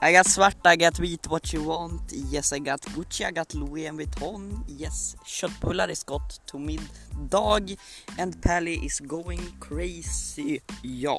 I got svart, I got wheat, what you want. Yes, I got Gucci, I got Louis Vuitton. Yes, köttbullar is got to middag. And Pally is going crazy. Ja.